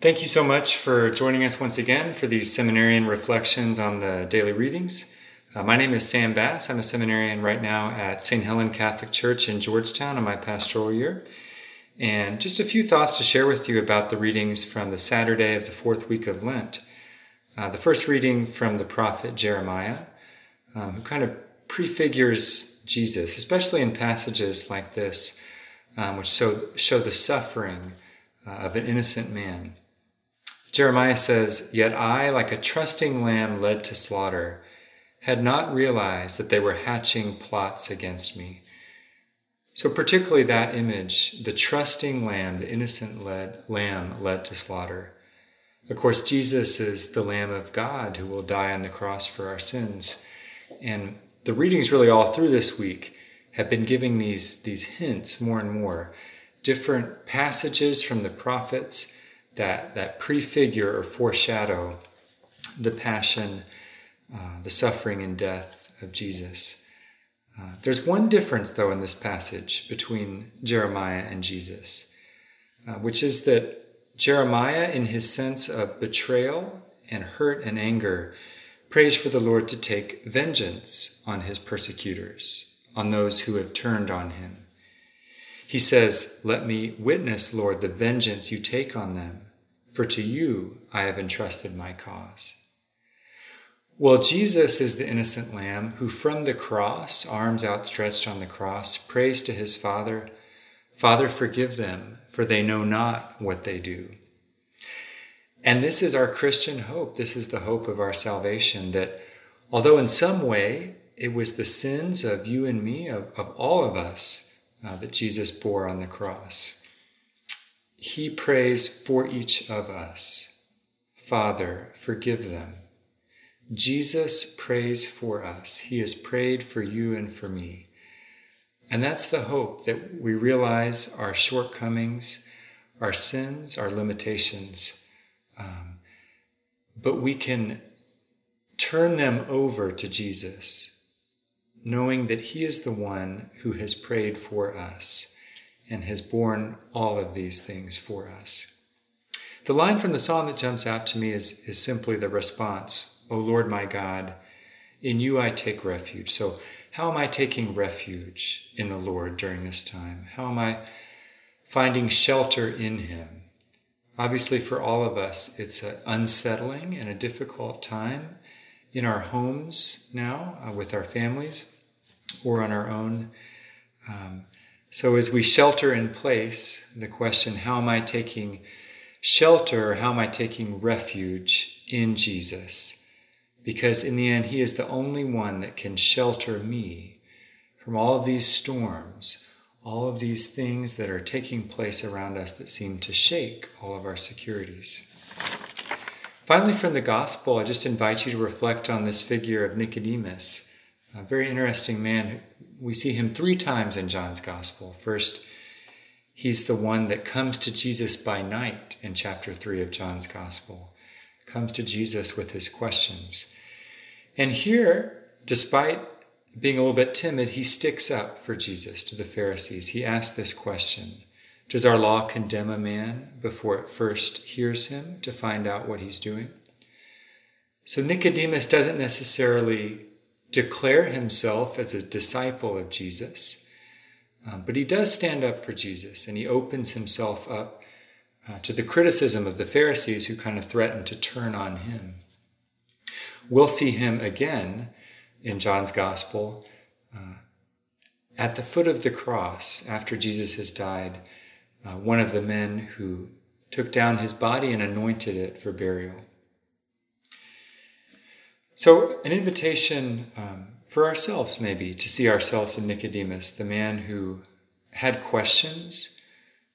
Thank you so much for joining us once again for these seminarian reflections on the daily readings. Uh, my name is Sam Bass. I'm a seminarian right now at St. Helen Catholic Church in Georgetown in my pastoral year. And just a few thoughts to share with you about the readings from the Saturday of the fourth week of Lent. Uh, the first reading from the prophet Jeremiah, um, who kind of prefigures Jesus, especially in passages like this, um, which show, show the suffering uh, of an innocent man. Jeremiah says, Yet I, like a trusting lamb led to slaughter, had not realized that they were hatching plots against me. So, particularly that image, the trusting lamb, the innocent led, lamb led to slaughter. Of course, Jesus is the Lamb of God who will die on the cross for our sins. And the readings, really, all through this week, have been giving these, these hints more and more. Different passages from the prophets that, that prefigure or foreshadow the passion, uh, the suffering and death of Jesus. Uh, there's one difference, though, in this passage between Jeremiah and Jesus, uh, which is that Jeremiah, in his sense of betrayal and hurt and anger, prays for the Lord to take vengeance on his persecutors, on those who have turned on him. He says, Let me witness, Lord, the vengeance you take on them, for to you I have entrusted my cause. Well, Jesus is the innocent lamb who, from the cross, arms outstretched on the cross, prays to his Father, Father, forgive them, for they know not what they do. And this is our Christian hope. This is the hope of our salvation that although in some way it was the sins of you and me, of, of all of us, uh, that Jesus bore on the cross. He prays for each of us Father, forgive them. Jesus prays for us. He has prayed for you and for me. And that's the hope that we realize our shortcomings, our sins, our limitations, um, but we can turn them over to Jesus knowing that He is the one who has prayed for us and has borne all of these things for us. The line from the psalm that jumps out to me is, is simply the response, O Lord my God, in you I take refuge. So, how am I taking refuge in the Lord during this time? How am I finding shelter in Him? Obviously, for all of us, it's an unsettling and a difficult time in our homes now uh, with our families or on our own. Um, so, as we shelter in place, the question, how am I taking shelter? How am I taking refuge in Jesus? Because in the end, He is the only one that can shelter me from all of these storms, all of these things that are taking place around us that seem to shake all of our securities. Finally, from the gospel, I just invite you to reflect on this figure of Nicodemus, a very interesting man. We see him three times in John's gospel. First, he's the one that comes to Jesus by night in chapter 3 of John's gospel, comes to Jesus with his questions. And here, despite being a little bit timid, he sticks up for Jesus to the Pharisees. He asks this question does our law condemn a man before it first hears him to find out what he's doing? So Nicodemus doesn't necessarily declare himself as a disciple of Jesus, um, but he does stand up for Jesus and he opens himself up uh, to the criticism of the Pharisees who kind of threaten to turn on him. We'll see him again in John's Gospel uh, at the foot of the cross after Jesus has died uh, one of the men who took down his body and anointed it for burial. So, an invitation um, for ourselves, maybe, to see ourselves in Nicodemus, the man who had questions,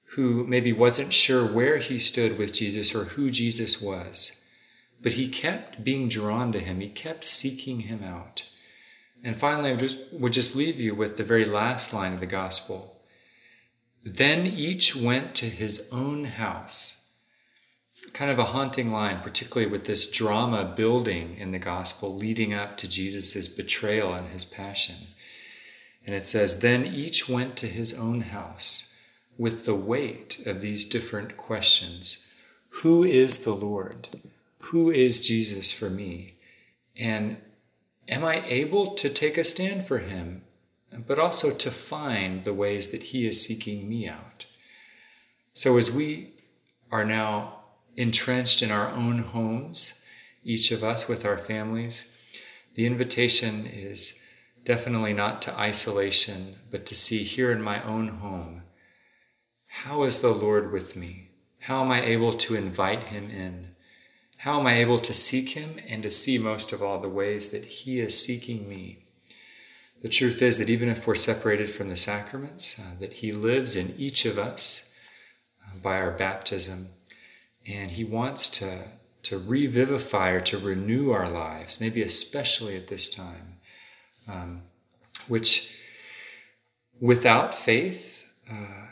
who maybe wasn't sure where he stood with Jesus or who Jesus was, but he kept being drawn to him, he kept seeking him out. And finally, I just, would just leave you with the very last line of the gospel then each went to his own house. Kind of a haunting line, particularly with this drama building in the gospel leading up to Jesus' betrayal and his passion. And it says, Then each went to his own house with the weight of these different questions who is the Lord? Who is Jesus for me? And am I able to take a stand for him, but also to find the ways that he is seeking me out? So as we are now entrenched in our own homes, each of us with our families, the invitation is definitely not to isolation, but to see here in my own home how is the Lord with me? How am I able to invite him in? How am I able to seek him and to see most of all the ways that he is seeking me? The truth is that even if we're separated from the sacraments, uh, that he lives in each of us uh, by our baptism, and he wants to, to revivify or to renew our lives, maybe especially at this time, um, which without faith, uh,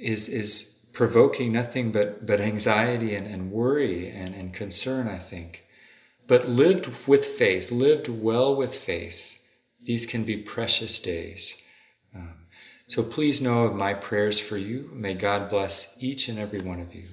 is is provoking nothing but but anxiety and, and worry and, and concern, I think. But lived with faith, lived well with faith, these can be precious days. Um, so please know of my prayers for you. May God bless each and every one of you.